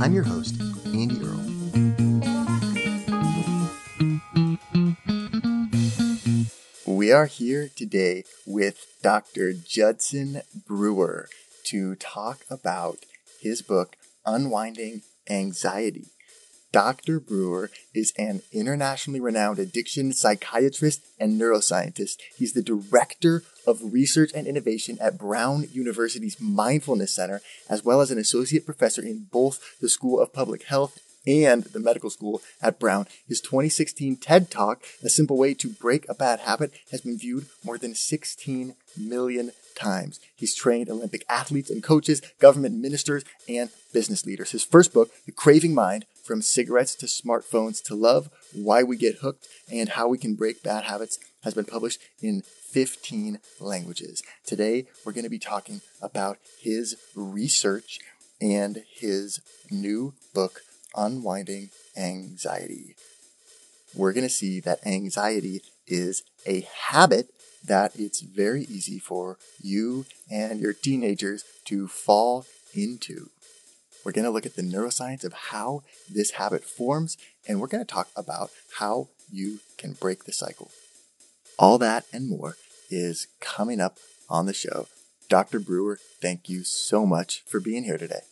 I'm your host, Andy Earle. We are here today with Dr. Judson Brewer to talk about his book, Unwinding Anxiety. Dr. Brewer is an internationally renowned addiction psychiatrist and neuroscientist. He's the director of research and innovation at Brown University's Mindfulness Center, as well as an associate professor in both the School of Public Health and the medical school at Brown. His 2016 TED Talk, A Simple Way to Break a Bad Habit, has been viewed more than 16 million times. He's trained Olympic athletes and coaches, government ministers, and business leaders. His first book, The Craving Mind From Cigarettes to Smartphones to Love, Why We Get Hooked, and How We Can Break Bad Habits, has been published in 15 languages. Today, we're going to be talking about his research and his new book, Unwinding Anxiety. We're going to see that anxiety is a habit that it's very easy for you and your teenagers to fall into. We're going to look at the neuroscience of how this habit forms, and we're going to talk about how you can break the cycle. All that and more is coming up on the show. Dr. Brewer, thank you so much for being here today.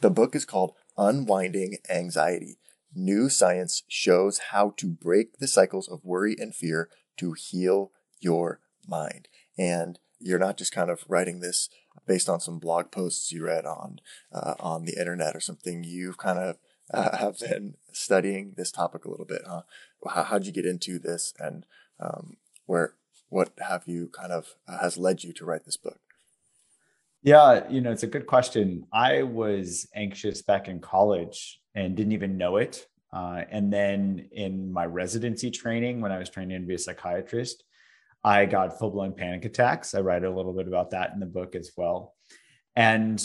The book is called Unwinding Anxiety. New science shows how to break the cycles of worry and fear to heal your mind. And you're not just kind of writing this based on some blog posts you read on uh, on the internet or something. You've kind of uh, have been studying this topic a little bit, huh? How, how'd you get into this, and um, where what have you kind of uh, has led you to write this book? Yeah, you know, it's a good question. I was anxious back in college and didn't even know it. Uh, and then in my residency training, when I was training to be a psychiatrist, I got full blown panic attacks. I write a little bit about that in the book as well. And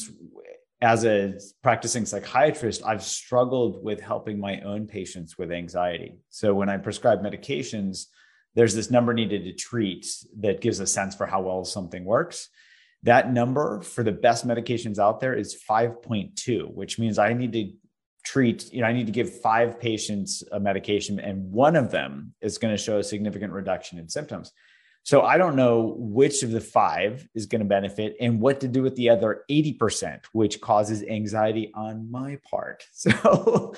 as a practicing psychiatrist, I've struggled with helping my own patients with anxiety. So when I prescribe medications, there's this number needed to treat that gives a sense for how well something works. That number for the best medications out there is 5.2, which means I need to treat, you know, I need to give five patients a medication and one of them is going to show a significant reduction in symptoms. So I don't know which of the five is going to benefit and what to do with the other 80%, which causes anxiety on my part. So,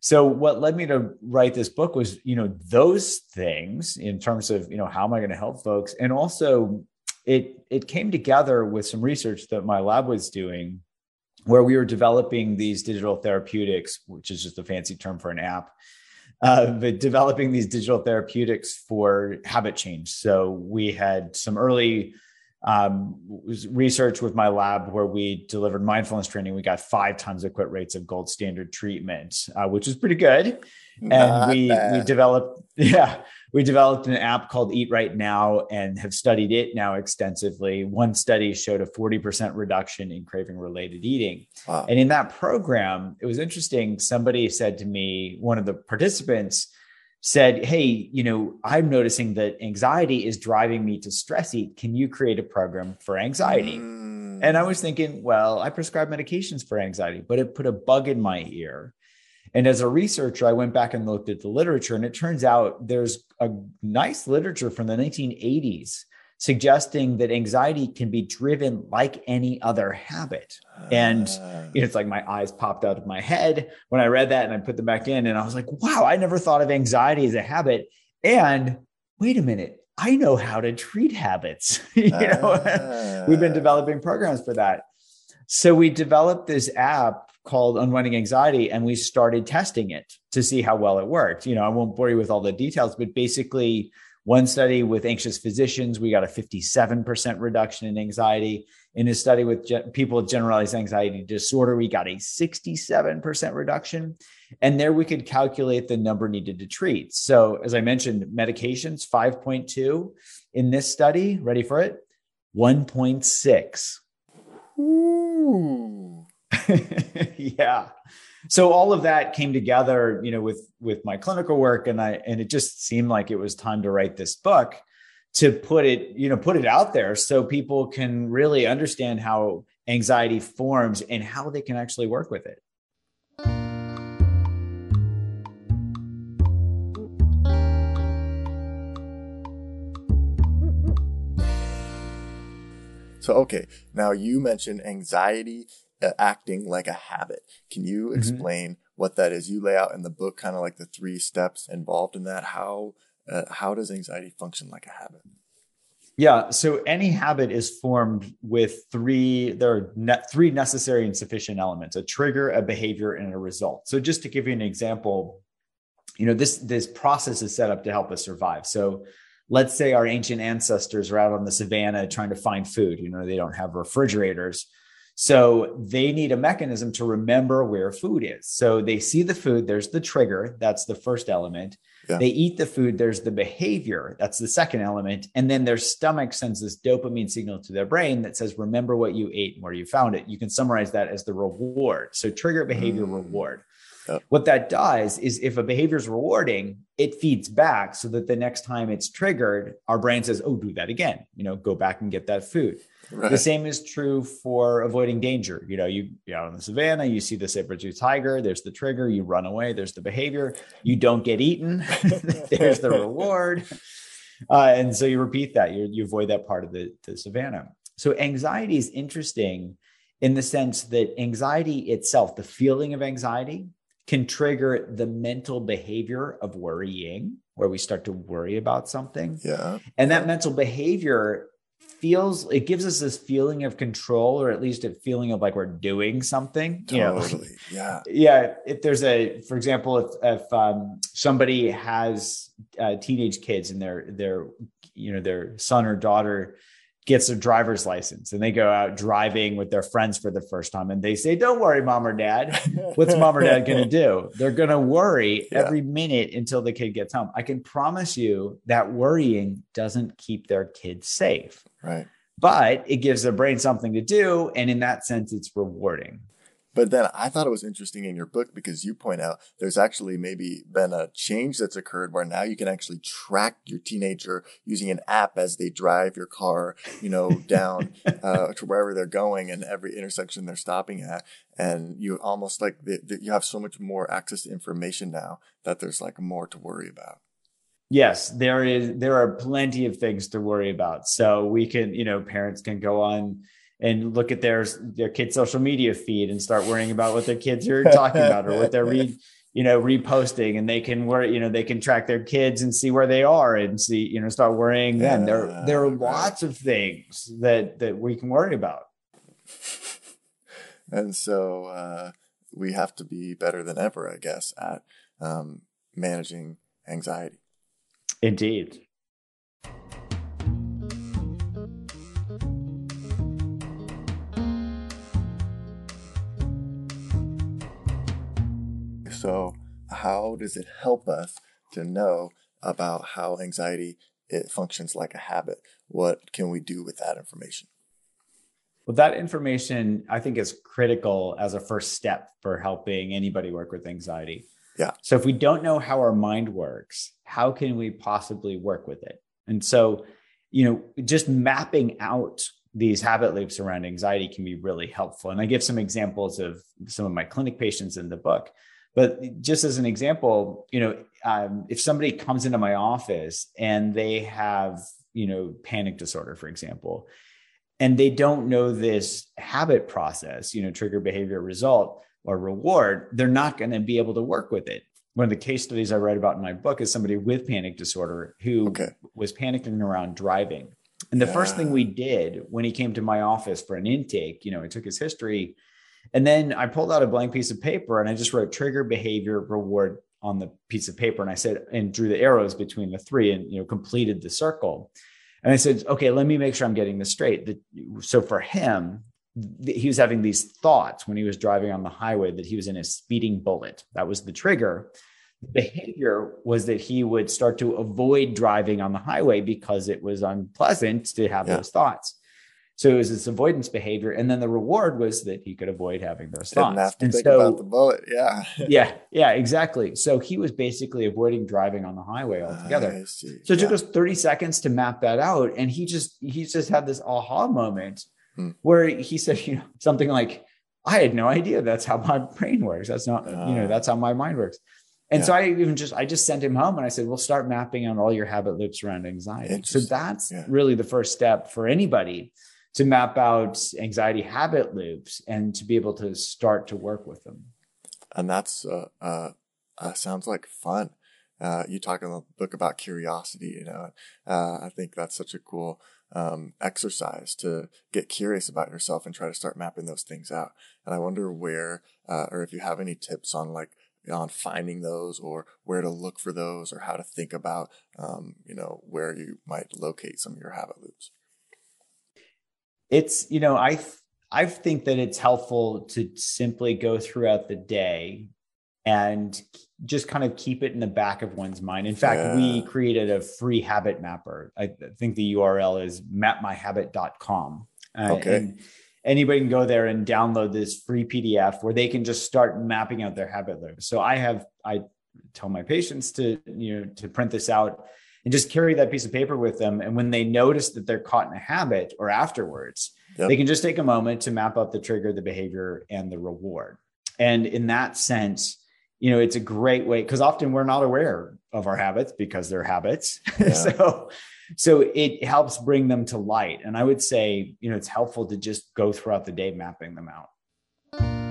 so what led me to write this book was, you know, those things in terms of, you know, how am I going to help folks? And also it, it came together with some research that my lab was doing where we were developing these digital therapeutics, which is just a fancy term for an app uh, but developing these digital therapeutics for habit change. So we had some early um, research with my lab where we delivered mindfulness training. We got five times the quit rates of gold standard treatment, uh, which was pretty good. Not and we bad. we developed yeah we developed an app called Eat Right Now and have studied it now extensively. One study showed a 40% reduction in craving related eating. Wow. And in that program, it was interesting. Somebody said to me, one of the participants said, Hey, you know, I'm noticing that anxiety is driving me to stress eat. Can you create a program for anxiety? Mm. And I was thinking, well, I prescribe medications for anxiety, but it put a bug in my ear and as a researcher, I went back and looked at the literature, and it turns out there's a nice literature from the 1980s suggesting that anxiety can be driven like any other habit. And you know, it's like my eyes popped out of my head when I read that and I put them back in. And I was like, wow, I never thought of anxiety as a habit. And wait a minute, I know how to treat habits. you know, uh, we've been developing programs for that. So we developed this app called Unwinding Anxiety, and we started testing it to see how well it worked. You know, I won't bore you with all the details, but basically, One study with anxious physicians, we got a 57% reduction in anxiety. In a study with ge- people with generalized anxiety disorder, we got a 67% reduction. And there we could calculate the number needed to treat. So, as I mentioned, medications 5.2 in this study, ready for it? 1.6. Ooh. yeah. So all of that came together you know with with my clinical work and i and it just seemed like it was time to write this book to put it you know put it out there so people can really understand how anxiety forms and how they can actually work with it. So, okay, now you mentioned anxiety acting like a habit. Can you mm-hmm. explain mm-hmm. what that is? You lay out in the book kind of like the three steps involved in that. How uh, how does anxiety function like a habit? Yeah, so any habit is formed with three there are ne- three necessary and sufficient elements: a trigger, a behavior, and a result. So just to give you an example, you know this this process is set up to help us survive. So let's say our ancient ancestors are out on the savannah trying to find food you know they don't have refrigerators so they need a mechanism to remember where food is. So they see the food there's the trigger that's the first element. Yeah. they eat the food there's the behavior that's the second element. And then their stomach sends this dopamine signal to their brain that says remember what you ate and where you found it. You can summarize that as the reward. So trigger behavior mm. reward what that does is if a behavior is rewarding, it feeds back so that the next time it's triggered, our brain says, oh, do that again, you know, go back and get that food. Right. The same is true for avoiding danger. You know, you you out in the savannah, you see the saber-tooth tiger, there's the trigger, you run away, there's the behavior, you don't get eaten, there's the reward. Uh, and so you repeat that, you, you avoid that part of the, the savannah. So anxiety is interesting in the sense that anxiety itself, the feeling of anxiety, can trigger the mental behavior of worrying, where we start to worry about something. Yeah. And that mental behavior feels it gives us this feeling of control or at least a feeling of like we're doing something totally you know? yeah yeah if there's a for example if if um, somebody has uh, teenage kids and their their you know their son or daughter gets a driver's license and they go out driving with their friends for the first time and they say don't worry mom or dad. What's mom or dad going to do? They're going to worry yeah. every minute until the kid gets home. I can promise you that worrying doesn't keep their kids safe. Right. But it gives their brain something to do and in that sense it's rewarding but then I thought it was interesting in your book because you point out there's actually maybe been a change that's occurred where now you can actually track your teenager using an app as they drive your car, you know, down uh, to wherever they're going and every intersection they're stopping at. And you almost like the, the, you have so much more access to information now that there's like more to worry about. Yes, there is. There are plenty of things to worry about. So we can, you know, parents can go on and look at their their kids' social media feed and start worrying about what their kids are talking about or what they're read, you know, reposting, and they can worry, you know, they can track their kids and see where they are and see, you know, start worrying them. There there are lots of things that that we can worry about. And so uh, we have to be better than ever, I guess, at um, managing anxiety. Indeed. So, how does it help us to know about how anxiety it functions like a habit? What can we do with that information? Well, that information I think is critical as a first step for helping anybody work with anxiety. Yeah. So if we don't know how our mind works, how can we possibly work with it? And so, you know, just mapping out these habit loops around anxiety can be really helpful. And I give some examples of some of my clinic patients in the book. But just as an example, you know, um, if somebody comes into my office and they have, you know, panic disorder, for example, and they don't know this habit process, you know, trigger behavior result or reward, they're not going to be able to work with it. One of the case studies I write about in my book is somebody with panic disorder who okay. was panicking around driving. And the yeah. first thing we did when he came to my office for an intake, you know, I took his history and then I pulled out a blank piece of paper and I just wrote trigger behavior reward on the piece of paper and I said, and drew the arrows between the three and, you know, completed the circle. And I said, okay, let me make sure I'm getting this straight. That, so for him, he was having these thoughts when he was driving on the highway that he was in a speeding bullet. That was the trigger. The behavior was that he would start to avoid driving on the highway because it was unpleasant to have yeah. those thoughts. So it was this avoidance behavior, and then the reward was that he could avoid having those Didn't thoughts. And so, about the bullet, yeah, yeah, yeah, exactly. So he was basically avoiding driving on the highway altogether. So it yeah. took us thirty seconds to map that out, and he just he just had this aha moment hmm. where he said, you know, something like, "I had no idea that's how my brain works. That's not, uh, you know, ah. that's how my mind works." And yeah. so I even just I just sent him home and I said, "We'll start mapping out all your habit loops around anxiety." So that's yeah. really the first step for anybody to map out anxiety habit loops and to be able to start to work with them. And that's uh, uh, uh sounds like fun. Uh, you talk in the book about curiosity, you know. Uh, I think that's such a cool um, exercise to get curious about yourself and try to start mapping those things out. And I wonder where, uh, or if you have any tips on like on finding those or where to look for those or how to think about, um, you know, where you might locate some of your habit loops it's you know i i think that it's helpful to simply go throughout the day and just kind of keep it in the back of one's mind. In fact, yeah. we created a free habit mapper. I think the URL is mapmyhabit.com. Uh, okay. And anybody can go there and download this free PDF where they can just start mapping out their habit list. So I have, I tell my patients to, you know, to print this out and just carry that piece of paper with them. And when they notice that they're caught in a habit or afterwards, yep. they can just take a moment to map out the trigger, the behavior, and the reward. And in that sense, you know, it's a great way because often we're not aware of our habits because they're habits. Yeah. so, so it helps bring them to light. And I would say, you know, it's helpful to just go throughout the day mapping them out.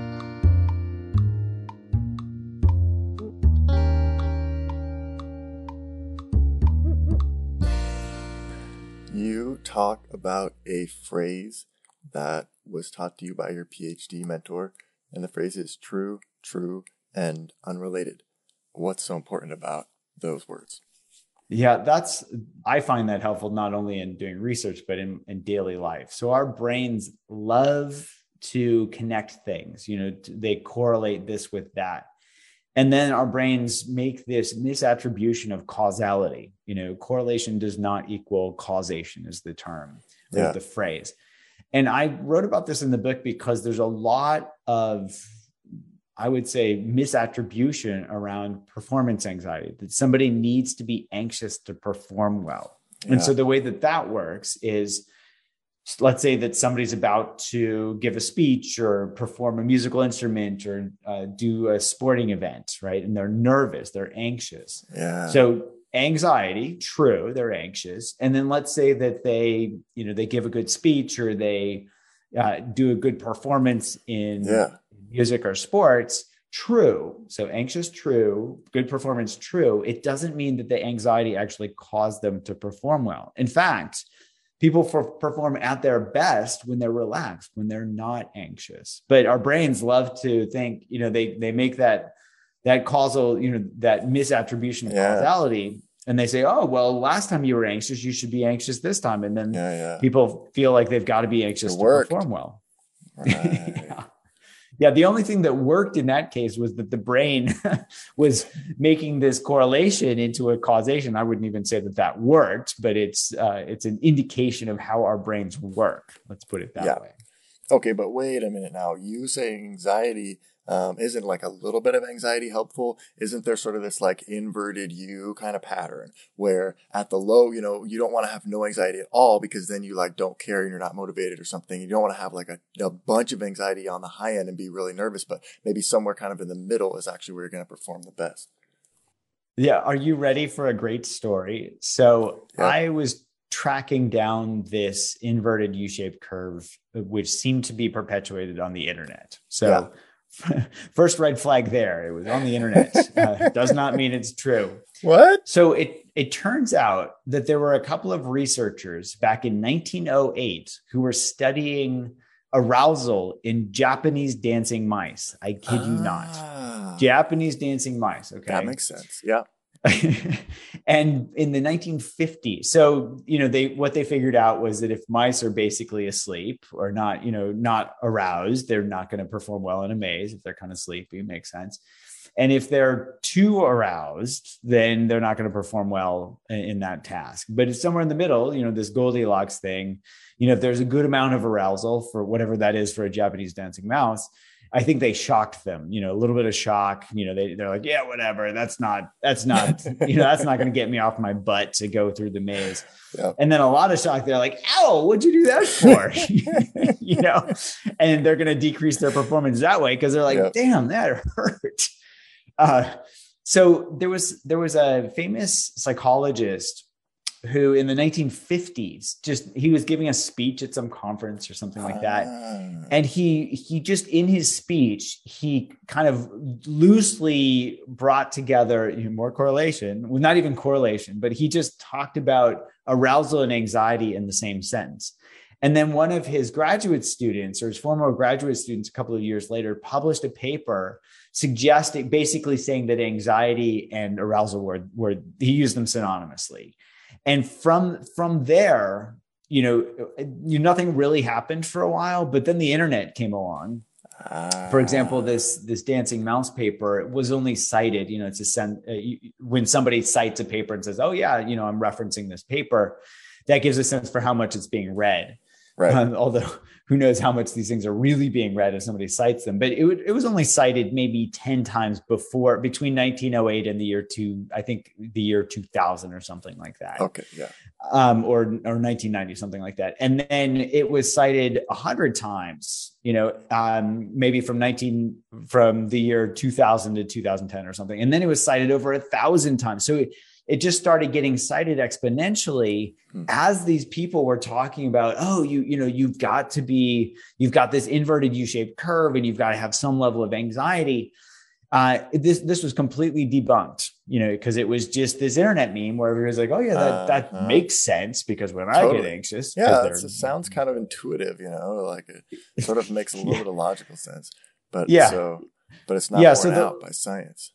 You talk about a phrase that was taught to you by your PhD mentor, and the phrase is true, true, and unrelated. What's so important about those words? Yeah, that's, I find that helpful not only in doing research, but in, in daily life. So our brains love to connect things, you know, they correlate this with that and then our brains make this misattribution of causality you know correlation does not equal causation is the term yeah. the phrase and i wrote about this in the book because there's a lot of i would say misattribution around performance anxiety that somebody needs to be anxious to perform well yeah. and so the way that that works is let's say that somebody's about to give a speech or perform a musical instrument or uh, do a sporting event, right? And they're nervous, they're anxious. Yeah. So anxiety, true, they're anxious. And then let's say that they, you know, they give a good speech or they uh, do a good performance in yeah. music or sports. True. So anxious, true. Good performance, true. It doesn't mean that the anxiety actually caused them to perform well. In fact, people for, perform at their best when they're relaxed when they're not anxious but our brains love to think you know they they make that that causal you know that misattribution of yeah. causality and they say oh well last time you were anxious you should be anxious this time and then yeah, yeah. people feel like they've got to be anxious to perform well right. yeah yeah, the only thing that worked in that case was that the brain was making this correlation into a causation. I wouldn't even say that that worked, but it's uh, it's an indication of how our brains work. Let's put it that yeah. way. Okay, but wait a minute now. You say anxiety um, isn't like a little bit of anxiety helpful? Isn't there sort of this like inverted U kind of pattern where at the low, you know, you don't want to have no anxiety at all because then you like don't care and you're not motivated or something. You don't want to have like a, a bunch of anxiety on the high end and be really nervous, but maybe somewhere kind of in the middle is actually where you're going to perform the best. Yeah. Are you ready for a great story? So yeah. I was tracking down this inverted U-shaped curve, which seemed to be perpetuated on the internet. So yeah first red flag there. It was on the internet. Uh, does not mean it's true. What? So it it turns out that there were a couple of researchers back in 1908 who were studying arousal in Japanese dancing mice. I kid you not. Ah, Japanese dancing mice. Okay. that makes sense. Yeah. and in the 1950s so you know they what they figured out was that if mice are basically asleep or not you know not aroused they're not going to perform well in a maze. If they're kind of sleepy makes sense. And if they're too aroused then they're not going to perform well in, that task. But it's somewhere in the middle you know this goldilocks thing you know if there's a good amount of arousal for whatever that is for a japanese dancing mouse I think they shocked them, you know, a little bit of shock. You know, they, they're like, yeah, whatever. That's not, that's not, you know, that's not going to get me off my butt to go through the maze. Yeah. And then a lot of shock, they're like, ow, what'd you do that for? you know, and they're going to decrease their performance that way because they're like, Yeah. damn, that hurt. Uh, so there was there was a famous psychologist who in the 1950s just he was giving a speech at some conference or something like that. Ah. and he he just in his speech he kind of loosely brought together you know, more correlation well not even correlation but he just talked about arousal and anxiety in the same sentence. And then one of his graduate students or his former graduate students a couple of years later published a paper suggesting basically saying that anxiety and arousal were, were he used them synonymously and from from there you know you, nothing really happened for a while but then the internet came along for example Ah. this this dancing mouse paper was only cited you know it's a sen- uh, you, when somebody cites a paper and says oh yeah you know i'm referencing this paper that gives a sense for how much it's being read right. um, although who knows how much these things are really being read if somebody cites them. But it, would, it was only cited maybe 10 times before, between 1908 and the year two, I think the year 2000 or something like that. okay. Yeah. Um, or, or 1990, something like that. And then it was cited a hundred times, you know, um, maybe from 19, from the year 2000 to 2010 or something. And then it was cited over a thousand times. So it, it just started getting cited exponentially Hmm. as these people were talking about oh you you know you've got to be you've got this inverted u-shaped curve and you've got to have some level of anxiety uh, this this was completely debunked you know because it was just this internet meme where everybody's like oh yeah that that Uh-huh. makes sense because when i get anxious, Yeah. It sounds kind of intuitive, you know, like it sort of makes a little Yeah. bit of logical sense. But Yeah. so, but it's not Yeah, borne so the- out by science.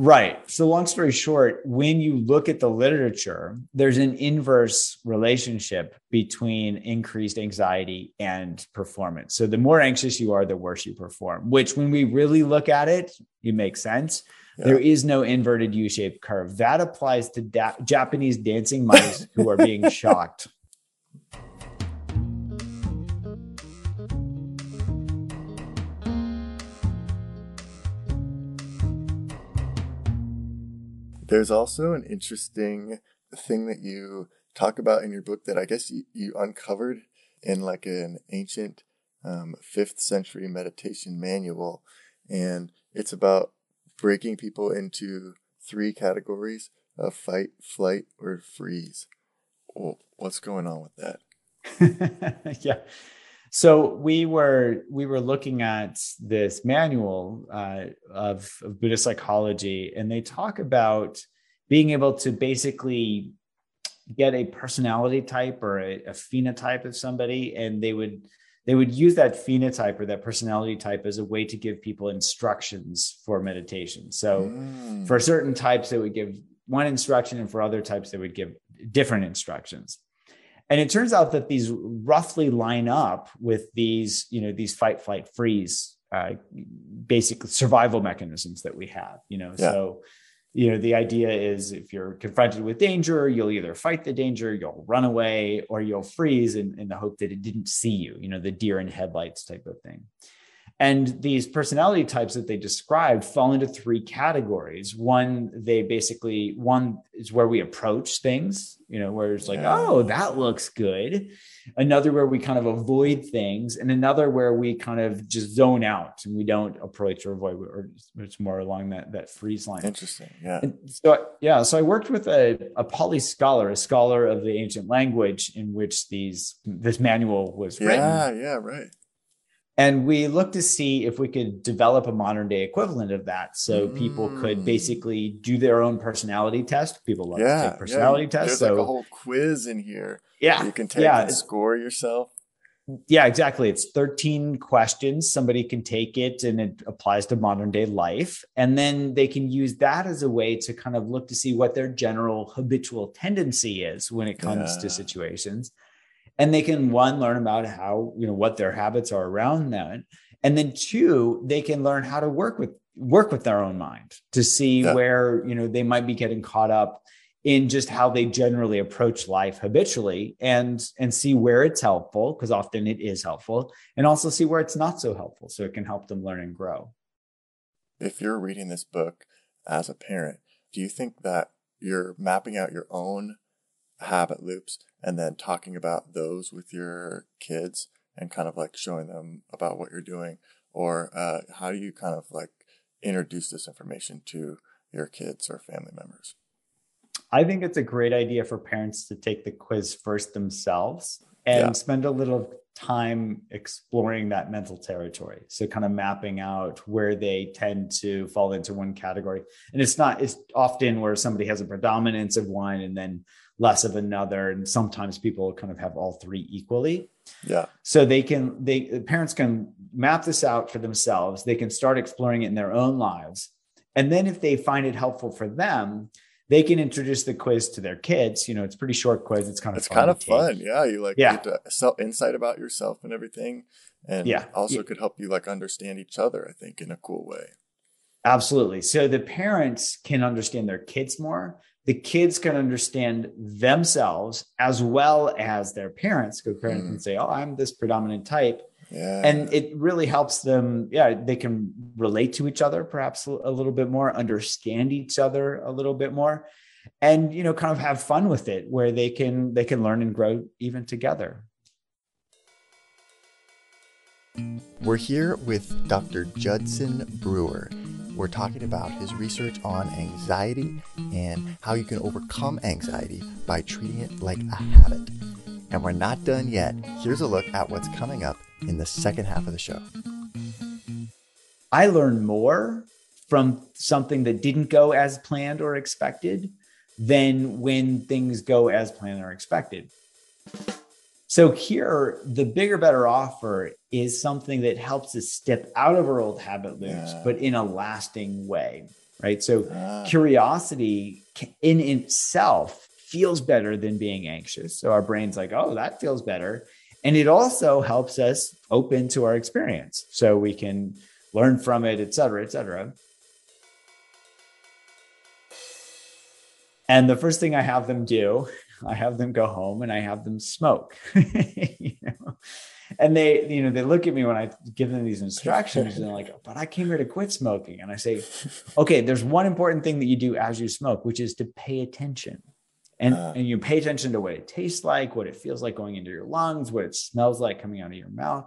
Right. So, long story short, when you look at the literature, there's an inverse relationship between increased anxiety and performance. So, the more anxious you are, the worse you perform, which, when we really look at it, it makes sense. Yeah. There is no inverted U shaped curve. That applies to da- Japanese dancing mice who are being shocked. There's also an interesting thing that you talk about in your book that I guess you, you uncovered in like an ancient um, fifth century meditation manual. And it's about breaking people into three categories of fight, flight, or freeze. What's going on with that? yeah. So we were we were looking at this manual uh, of, of Buddhist psychology, and they talk about being able to basically get a personality type or a, a phenotype of somebody, and they would they would use that phenotype or that personality type as a way to give people instructions for meditation. So Mm. for certain types, they would give one instruction, and for other types, they would give different instructions. And it turns out that these roughly line up with these, you know, these fight, flight, freeze, uh, basic survival mechanisms that we have. You know, Yeah. so you know the idea is if you're confronted with danger, you'll either fight the danger, you'll run away, or you'll freeze in, in the hope that it didn't see you. You know, the deer in headlights type of thing. And these personality types that they described fall into three categories. One, they basically, one is where we approach things, you know, where it's like, Yeah. oh, that looks good. Another where we kind of avoid things, and another where we kind of just zone out and we don't approach or avoid, or it's more along that, that freeze line. Interesting. Yeah. And so yeah, so I worked with a, a Pali scholar, a scholar of the ancient language in which these this manual was written Yeah. Yeah. Right. And we looked to see if we could develop a modern day equivalent of that so people could Mm. basically do their own personality test people love to take personality yeah. tests There's so like a whole quiz in here yeah you can take yeah and score yourself. Yeah, exactly. It's 13 questions. Somebody can take it and it applies to modern day life. And then they can use that as a way to kind of look to see what their general habitual tendency is when it comes yeah. to situations. And they can one, learn about how, you know, what their habits are around that. And then two, they can learn how to work with work with their own mind to see yeah. where, you know, they might be getting caught up in just how they generally approach life habitually and and see where it's helpful because often it is helpful and also see where it's not so helpful so it can help them learn and grow if you're reading this book as a parent do you think that you're mapping out your own habit loops and then talking about those with your kids and kind of like showing them about what you're doing or uh, how do you kind of like introduce this information to your kids or family members I think it's a great idea for parents to take the quiz first themselves and yeah. spend a little time exploring that mental territory. So kind of mapping out where they tend to fall into one category. And it's not, it's often where somebody has a predominance of one and then less of another. And sometimes people kind of have all three equally. Yeah. So they can, they, parents can map this out for themselves. They can start exploring it in their own lives. And then if they find it helpful for them, they can introduce the quiz to their kids. You know, it's pretty short quiz. It's kind of it's kind of fun. Yeah, you like yeah. get self insight about yourself and everything, and yeah, also yeah. could help you like understand each other. I think in a cool way. Absolutely. So the parents can understand their kids more. The kids can understand themselves as well as their parents. Because parents mm. can say, "Oh, I'm this predominant type." Yeah. And it really helps them. Yeah, they can relate to each other perhaps a little bit more, understand each other a little bit more, and you know, kind of have fun with it, where they can they can learn and grow even together. We're here with Dr. Judson Brewer. We're talking about his research on anxiety and how you can overcome anxiety by treating it like a habit. And we're not done yet. Here's a look at what's coming up in the second half of the show. I learned more from something that didn't go as planned or expected than when things go as planned or expected. So here, the bigger, better offer is something that helps us step out of our old habit loops, yeah. but in a lasting way, right? So ah. curiosity in itself feels better than being anxious. So our brain's like, oh, that feels better. And it also helps us open to our experience so we can learn from it, et cetera, et cetera. And the first thing I have them do, I have them go home and I have them smoke. you know? And they, you know, they look at me when I give them these instructions and they're like, but I came here to quit smoking. And I say, okay, there's one important thing that you do as you smoke, which is to pay attention and, uh, and you pay attention to what it tastes like, what it feels like going into your lungs, what it smells like coming out of your mouth.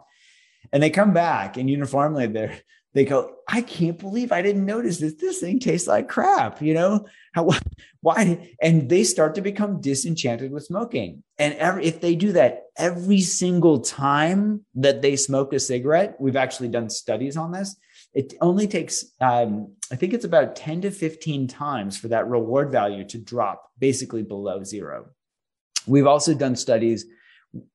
And they come back and uniformly they they go, I can't believe I didn't notice that this thing tastes like crap. You know how why? And they start to become disenchanted with smoking. And every, if they do that every single time that they smoke a cigarette, we've actually done studies on this it only takes um, i think it's about 10 to 15 times for that reward value to drop basically below zero we've also done studies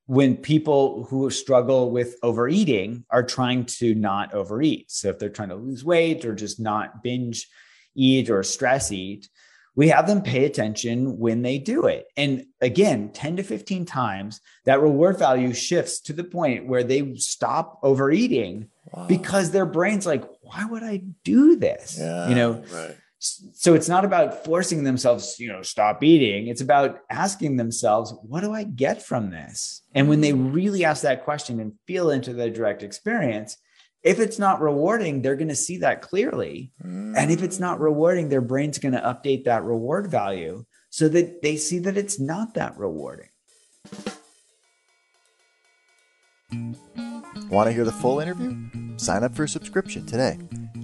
when people who struggle with overeating are trying to not overeat so if they're trying to lose weight or just not binge eat or stress eat we have them pay attention when they do it. And again, 10 to 15 times, that reward value shifts to the point where they stop overeating wow. because their brain's like, why would I do this? Yeah, you know, right. So it's not about forcing themselves, you know, stop eating. It's about asking themselves, what do I get from this? And when they really ask that question and feel into the direct experience, if it's not rewarding, they're going to see that clearly. Mm. And if it's not rewarding, their brain's going to update that reward value so that they see that it's not that rewarding. Want to hear the full interview? Sign up for a subscription today.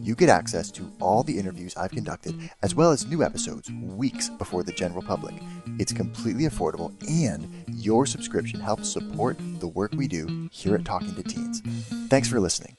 You get access to all the interviews I've conducted, as well as new episodes weeks before the general public. It's completely affordable, and your subscription helps support the work we do here at Talking to Teens. Thanks for listening.